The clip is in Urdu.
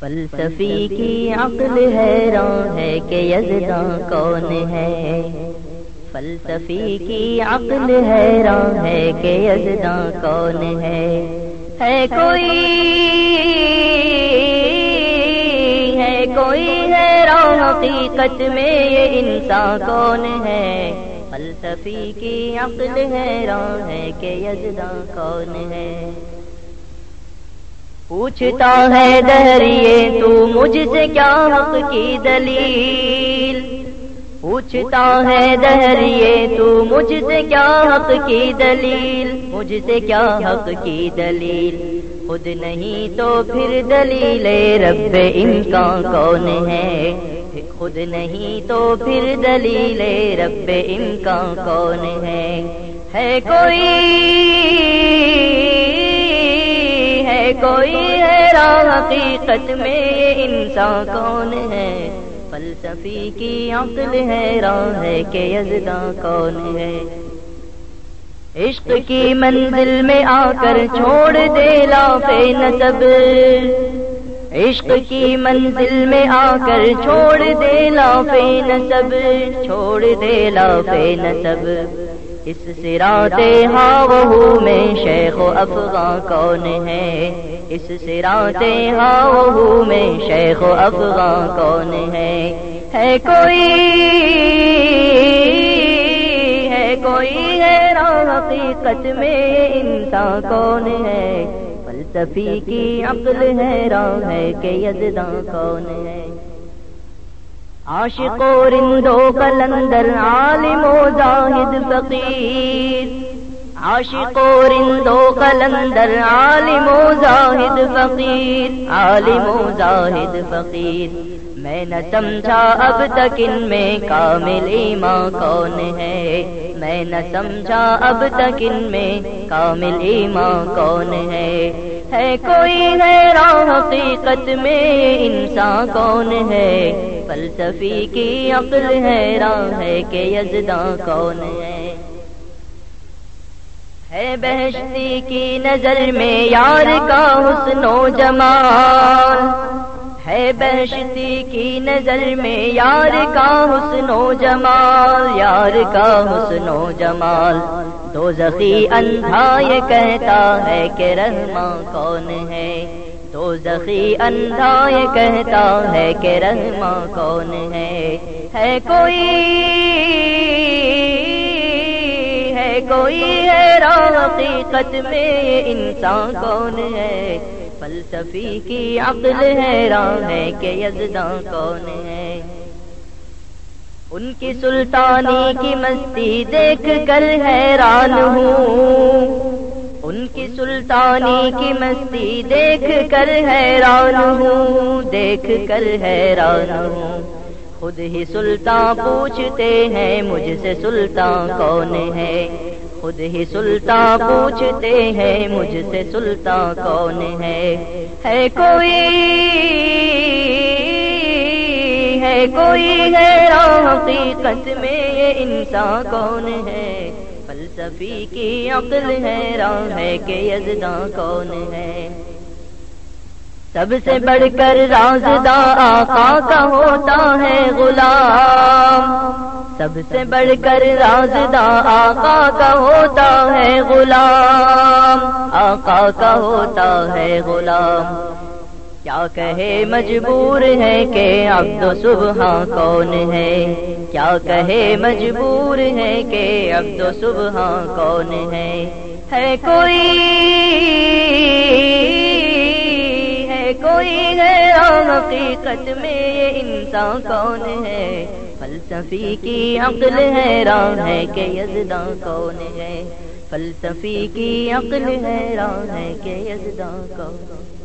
فلسفی کی عقل حیران ہے کہ یزداں کون ہے؟ فلسفی کی عقل حیران ہے کہ یزداں کون ہے؟ ہے؟ کوئی ہے کوئی حیران حقیقت میں یہ انسان کون ہے؟ فلسفی کی عقل حیران ہے کہ یزداں کون ہے؟ پوچھتا ہے دہریے، تو مجھ سے کیا حق کی دلیل؟ پوچھتا ہے دہریے، تو مجھ سے کیا حق کی دلیل؟ مجھ سے کیا حق کی دلیل؟ خود نہیں تو پھر دلیل رب ان کا کون ہے؟ خود نہیں تو پھر دلیل رب ان کا کون ہے؟ ہے کوئی کوئی حیران حقیقت میں انسان کون ہے؟ فلسفی کی عقل حیران ہے کہ یزداں کون ہے؟ عشق کی منزل میں آ کر چھوڑ دے لا نصب۔ عشق کی منزل میں آ کر چھوڑ دے لا نصب۔ چھوڑ دے لا نصب۔ اس سراتے ہاؤ میں شیخ و افغان کون ہے؟ اس سراتے ہاؤ میں شیخ و افغان کون ہے؟ ہے کوئی ہے کوئی ہے حقیقت میں انسان کون ہے؟ فلسفی کی عقل حیران ہے کہ یزداں کون ہے؟ عاشق و رندو کلندر عالم و زاہد فقیر عاشق و رندو کلندر عالم و زاہد فقیر عالم و زاہد فقیر میں نہ سمجھا اب تک ان میں کامل ایمان کون ہے میں نہ سمجھا اب تک ان میں کامل ایمان کون ہے ہے کوئی حیران حقیقت میں انسان کون ہے؟ فلسفی کی عقل حیران ہے کہ یزداں کون ہے ہے بہشتی کی نظر میں یار کا حسن و جمال۔ ہے بہشتی کی نظر میں یار کا حسن و جمال، یار کا حسن و جمال۔ دو زخی اندھا یہ کہتا ہے کہ رحماں کون ہے؟ دو زخی اندھا یہ کہتا ہے کہ رحماں کون ہے؟ ہے کوئی ہے کوئی، ہے حقیقت میں انسان کون ہے؟ فلسفی کی عقل حیران ہے کہ یزداں کون ہے؟ ان کی سلطانی کی مستی دیکھ کر حیران ہوں۔ ان کی سلطانی کی مستی دیکھ کر حیران ہوں، دیکھ کر حیران ہوں۔ خود ہی سلطان پوچھتے ہیں، مجھ سے سلطان کون ہے؟ خود ہی سلطان پوچھتے ہیں، مجھ سے سلطان کون ہے؟ ہے کوئی کوئی ہے حقیقت میں یہ انسان کون ہے؟ فلسفی کی عقل حیران ہے کہ یزداں کون ہے؟ سب سے بڑھ کر رازداں آقا کا ہوتا ہے غلام۔ سب سے بڑھ کر رازداں آقا کا ہوتا ہے غلام۔ آقا کا ہوتا ہے غلام۔ کیا کہے مجبور ہے کہ عبد و صبح کون ہے؟ کیا کہے مجبور ہے کہ عبد و صبح کون ہے؟ ہے کوئی ہے کوئی ہے حقیقت میں یہ انسان کون ہے؟ فلسفی کی عقل حیران ہے کہ یزداں کون ہے؟ فلسفی کی عقل حیران ہے کہ یزداں کون